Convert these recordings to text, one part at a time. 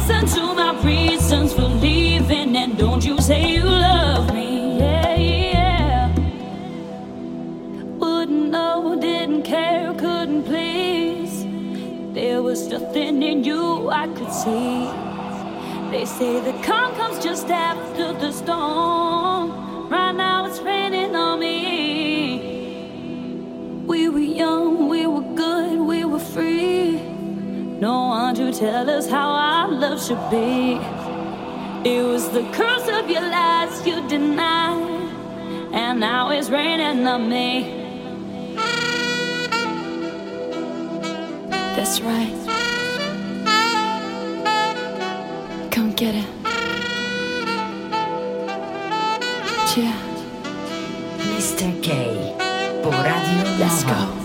listen to my reasons for leaving, and don't you say you love me. Yeah, yeah. Wouldn't know, didn't care, couldn't please. There was nothing in you I could see. They say the calm comes just after the storm. tell us how our love should be. It was the curse of your lies you denied, and now it's raining on me. That's right. Come get it. Yeah. Mr. K. Por Radio Let's go.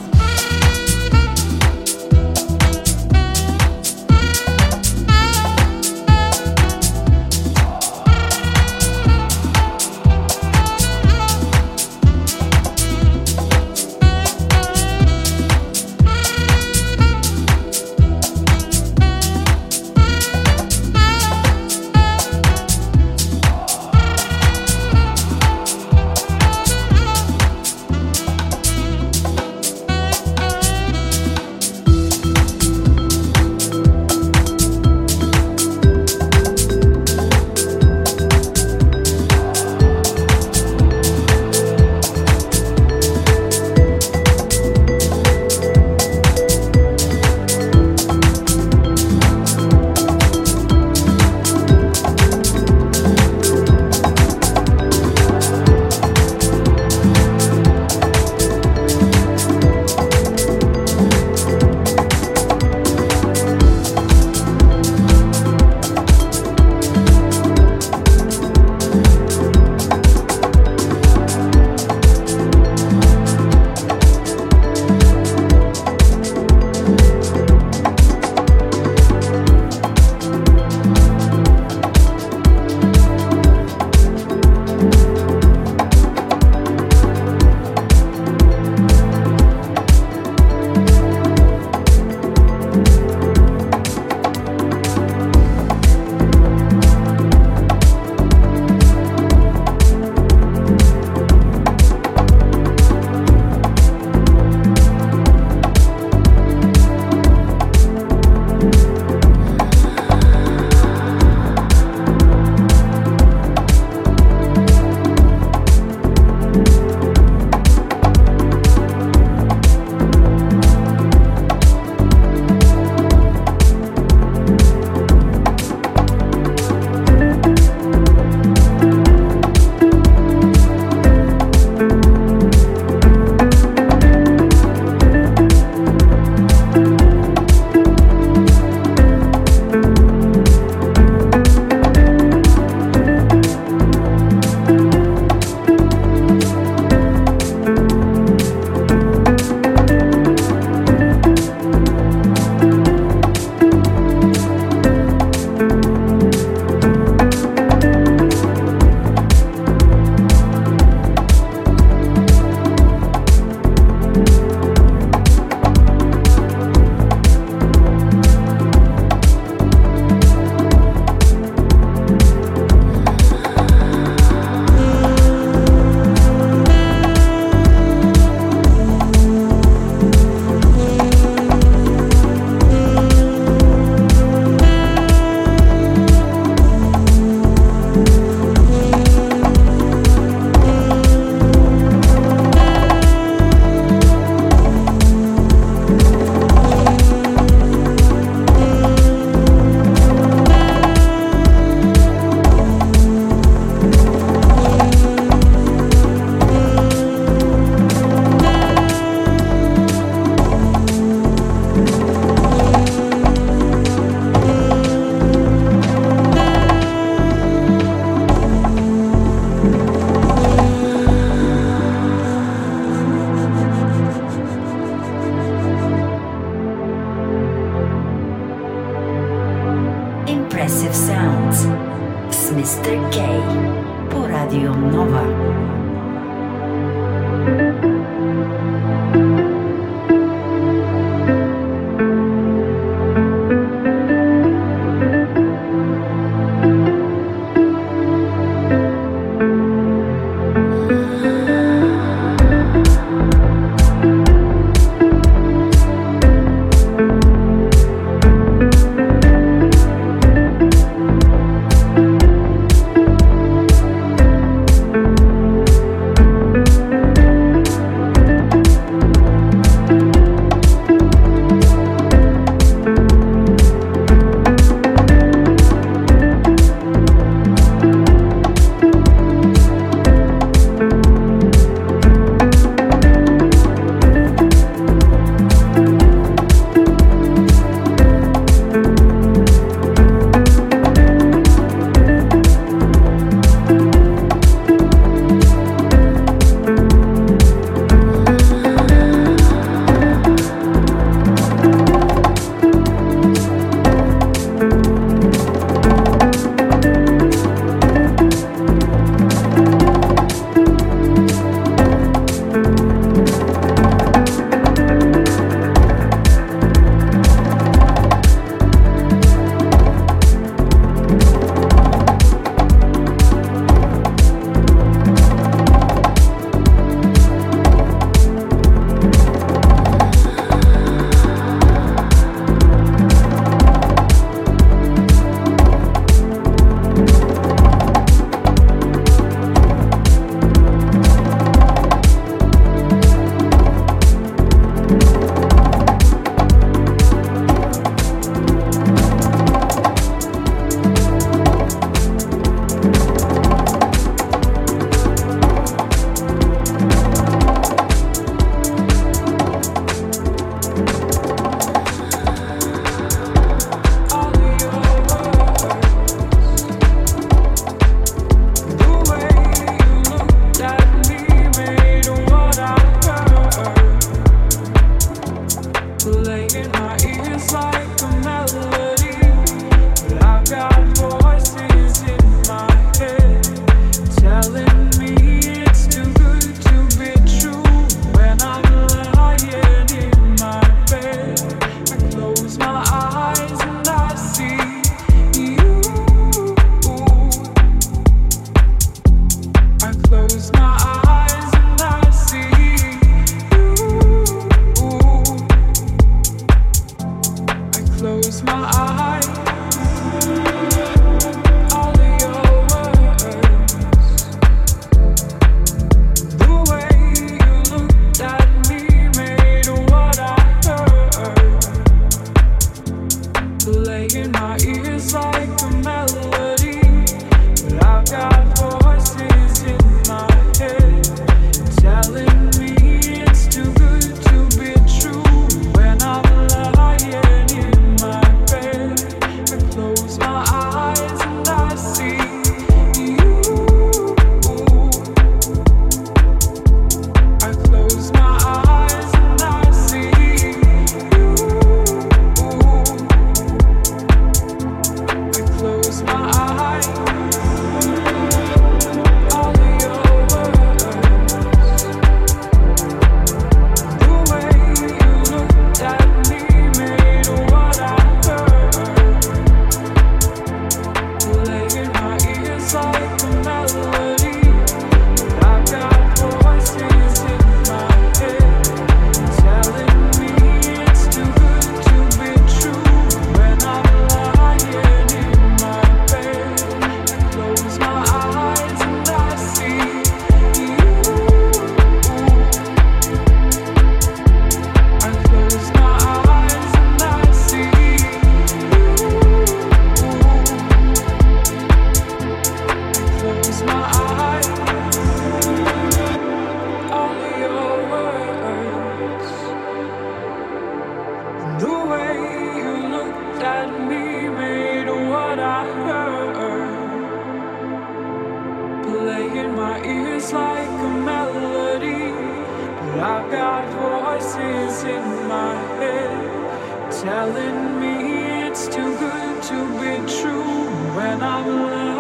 telling me it's too good to be true when I'm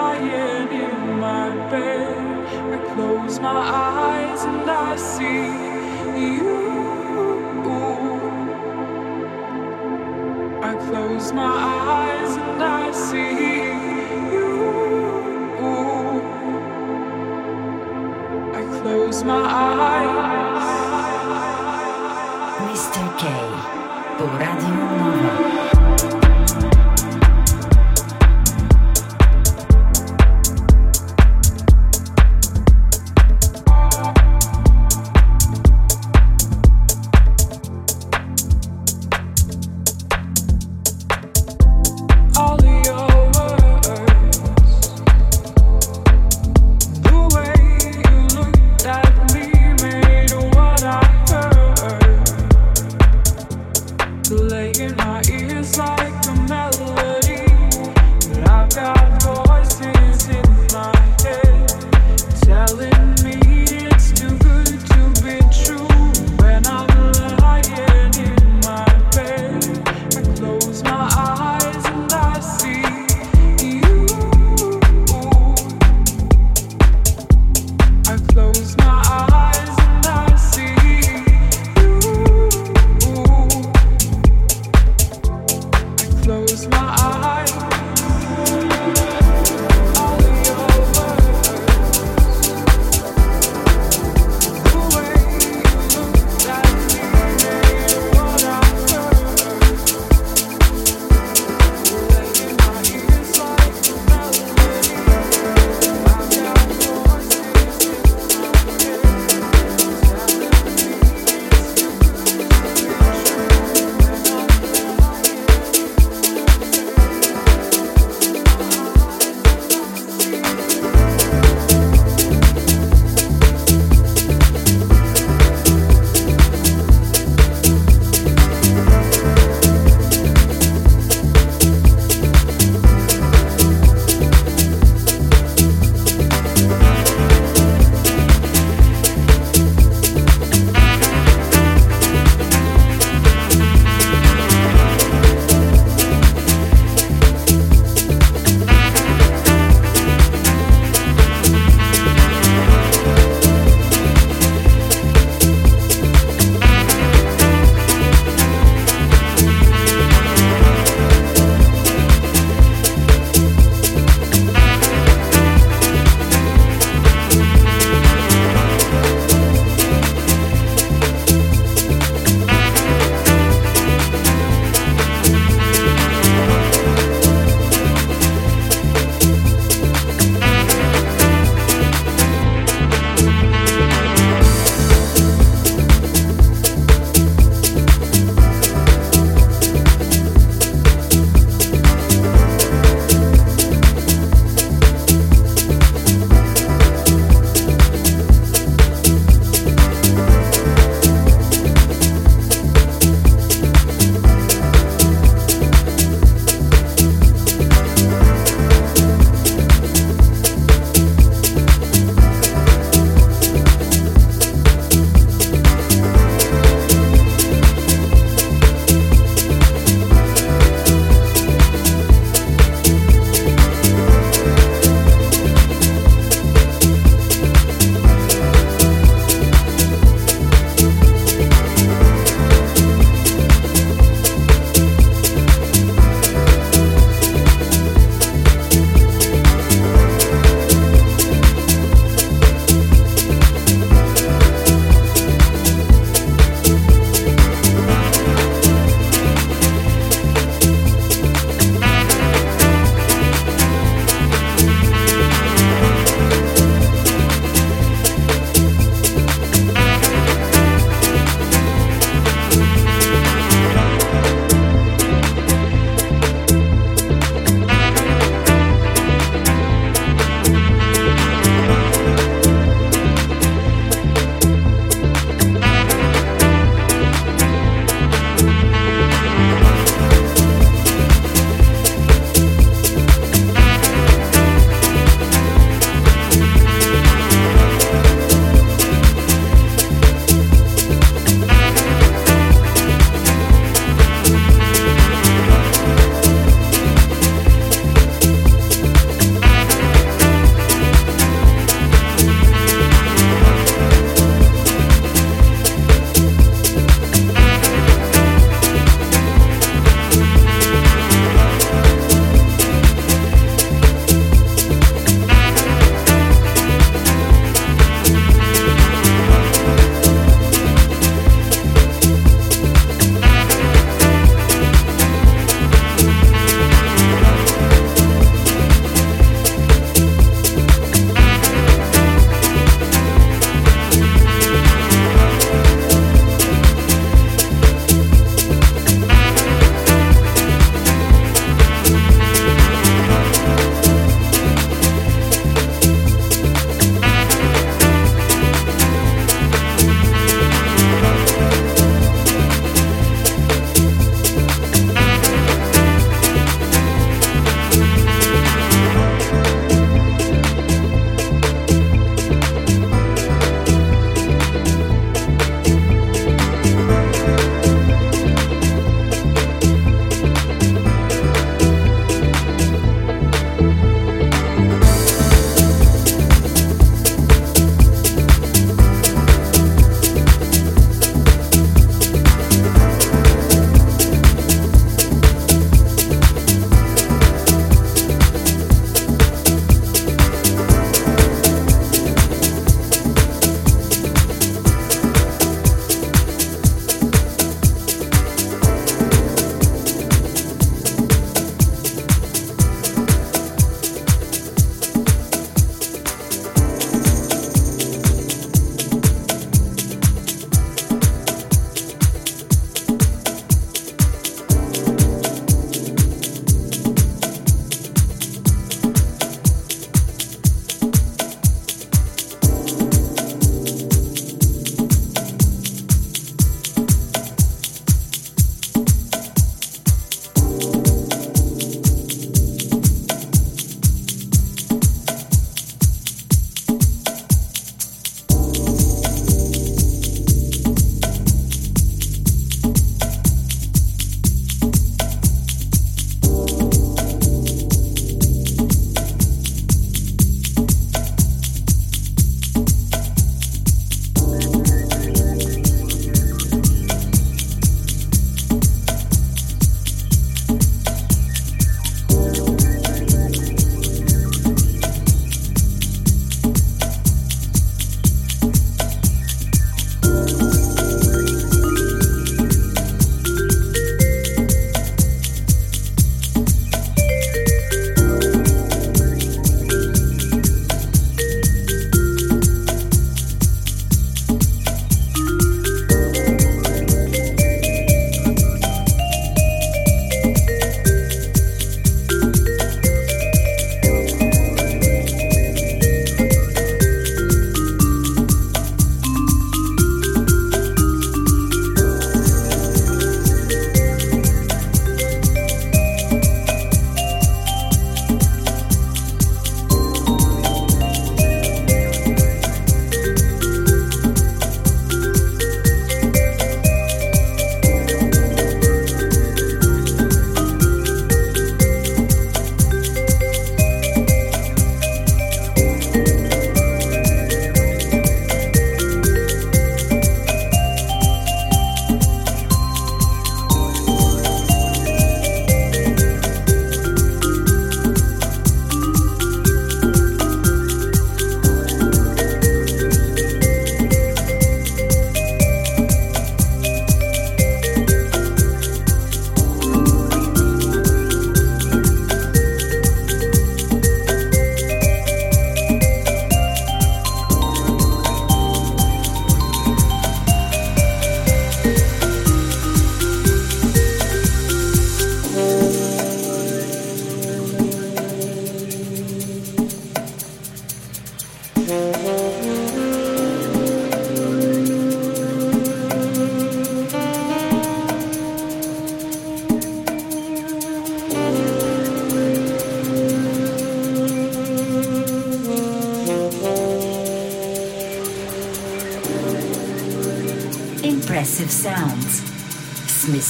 lying in my bed. I close my eyes and I see you. I close my eyes and I see you. I close my eyes. Mr. K po Radio Nova.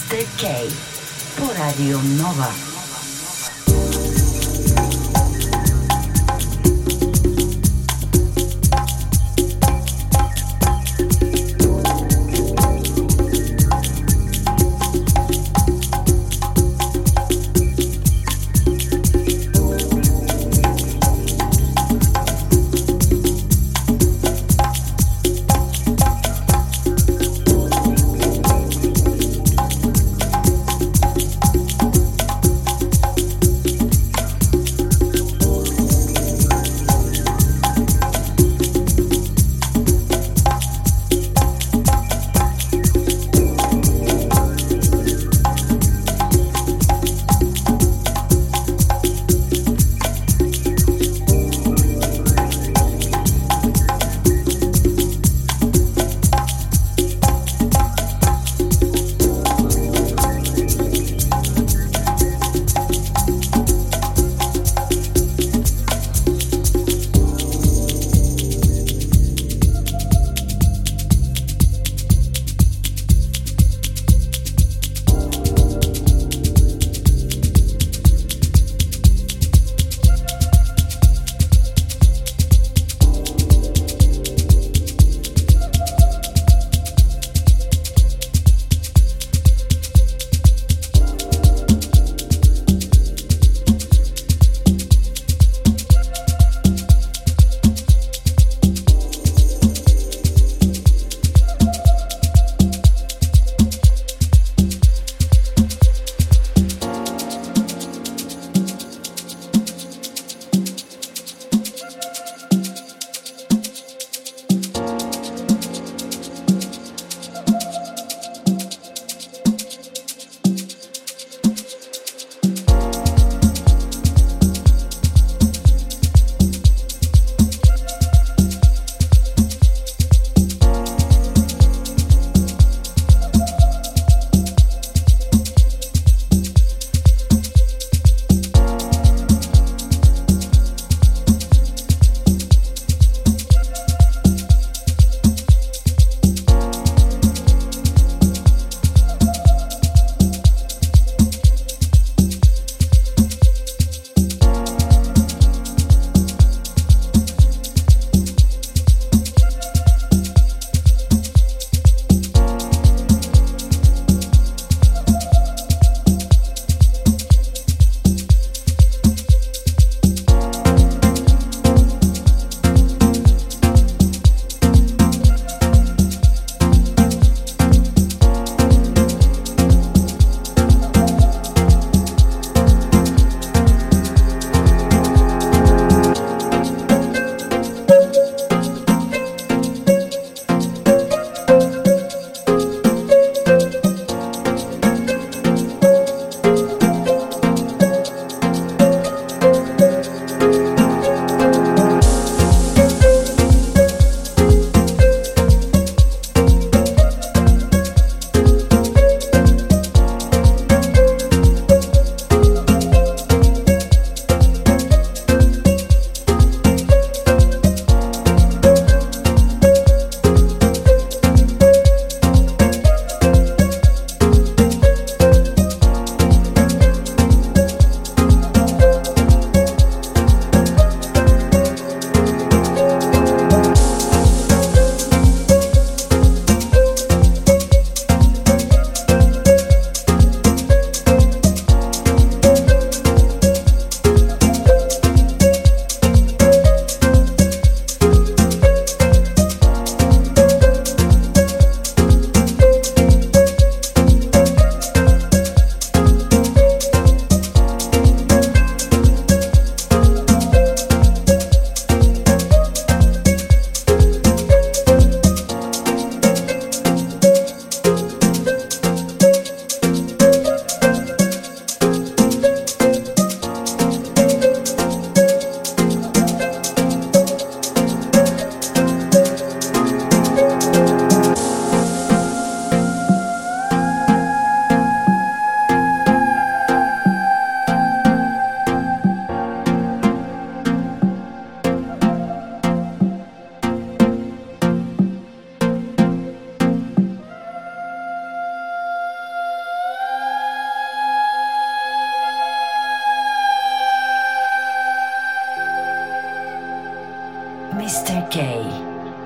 Mr. K по Радио Нова.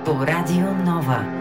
по Радио Нова.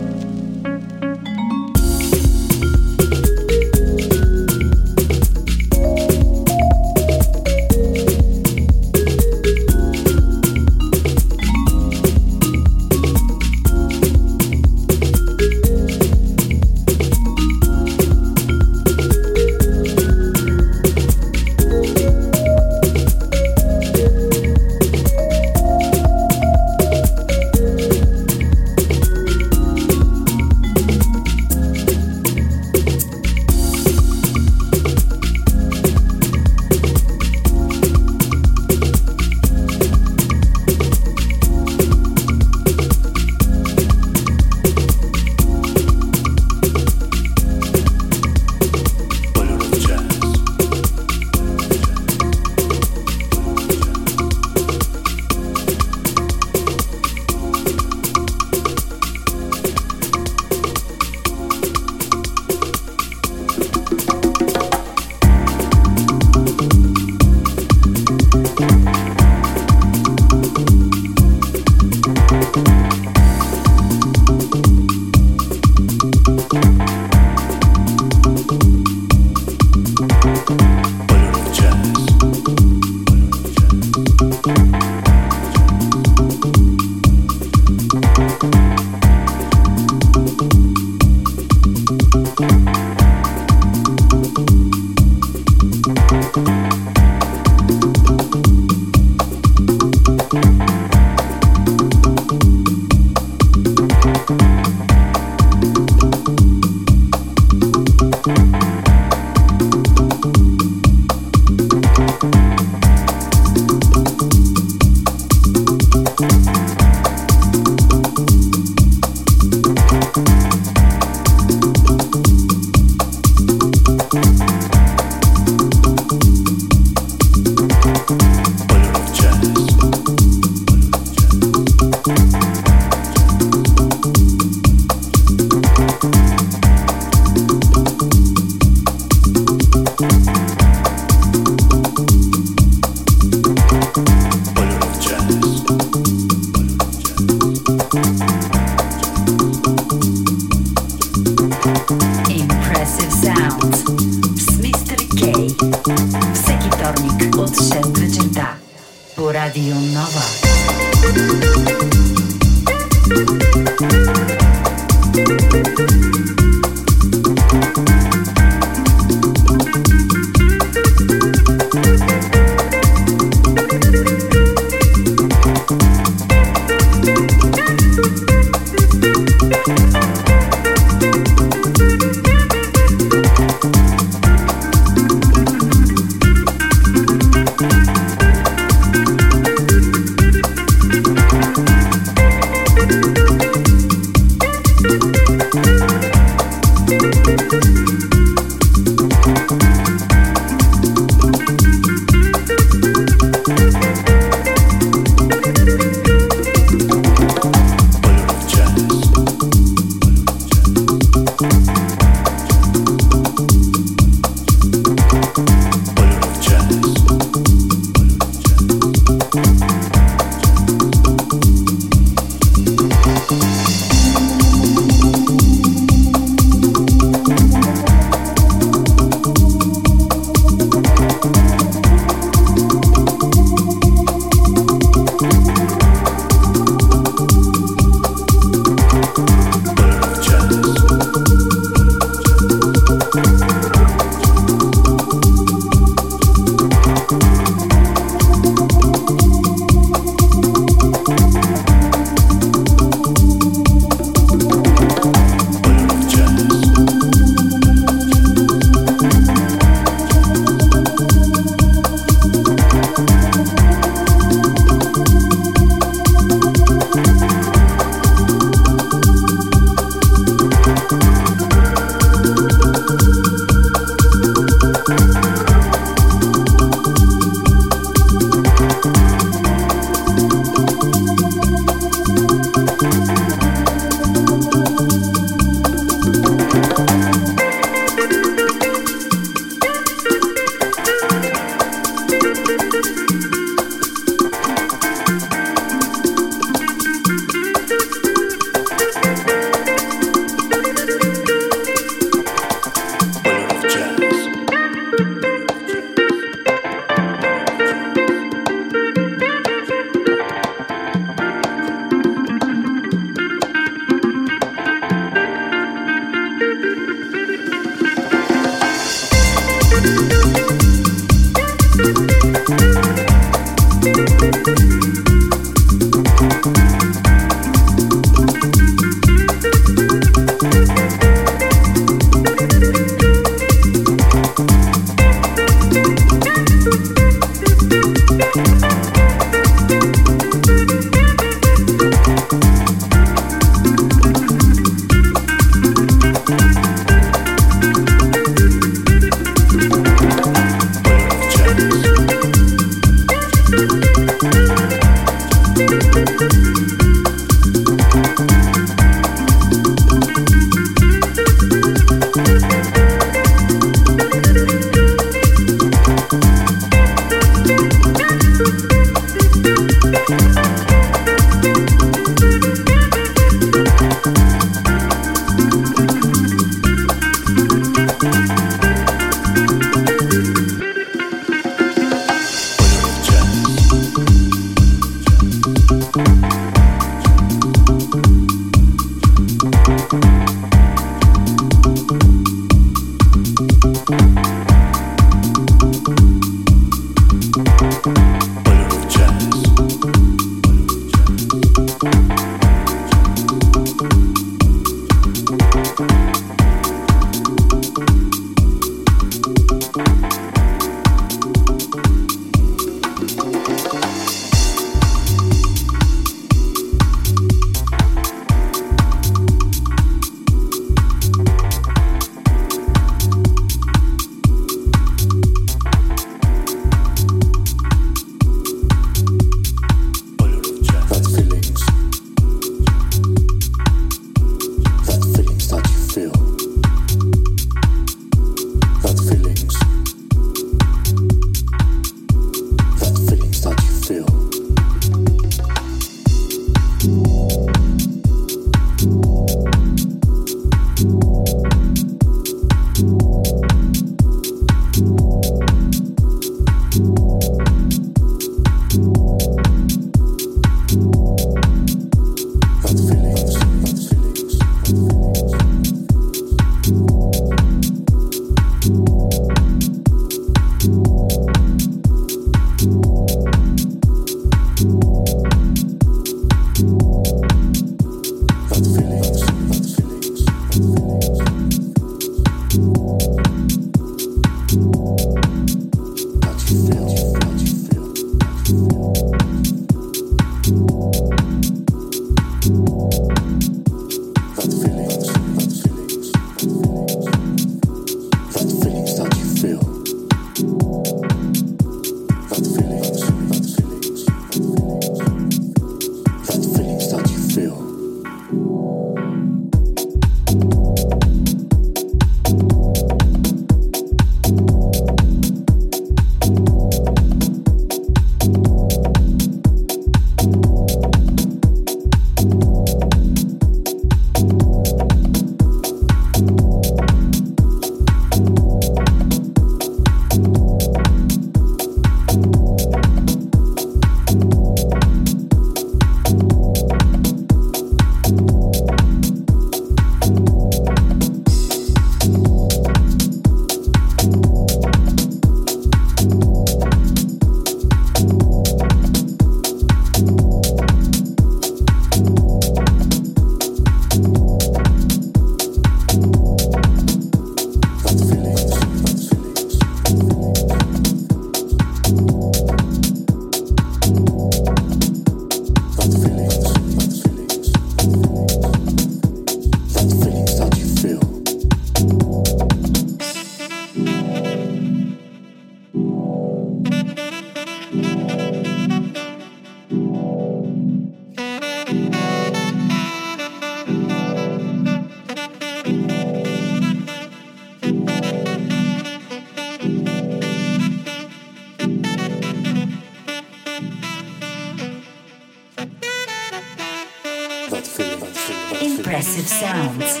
Impressive sounds.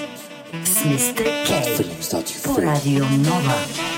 Mr. K. For Radio Nova.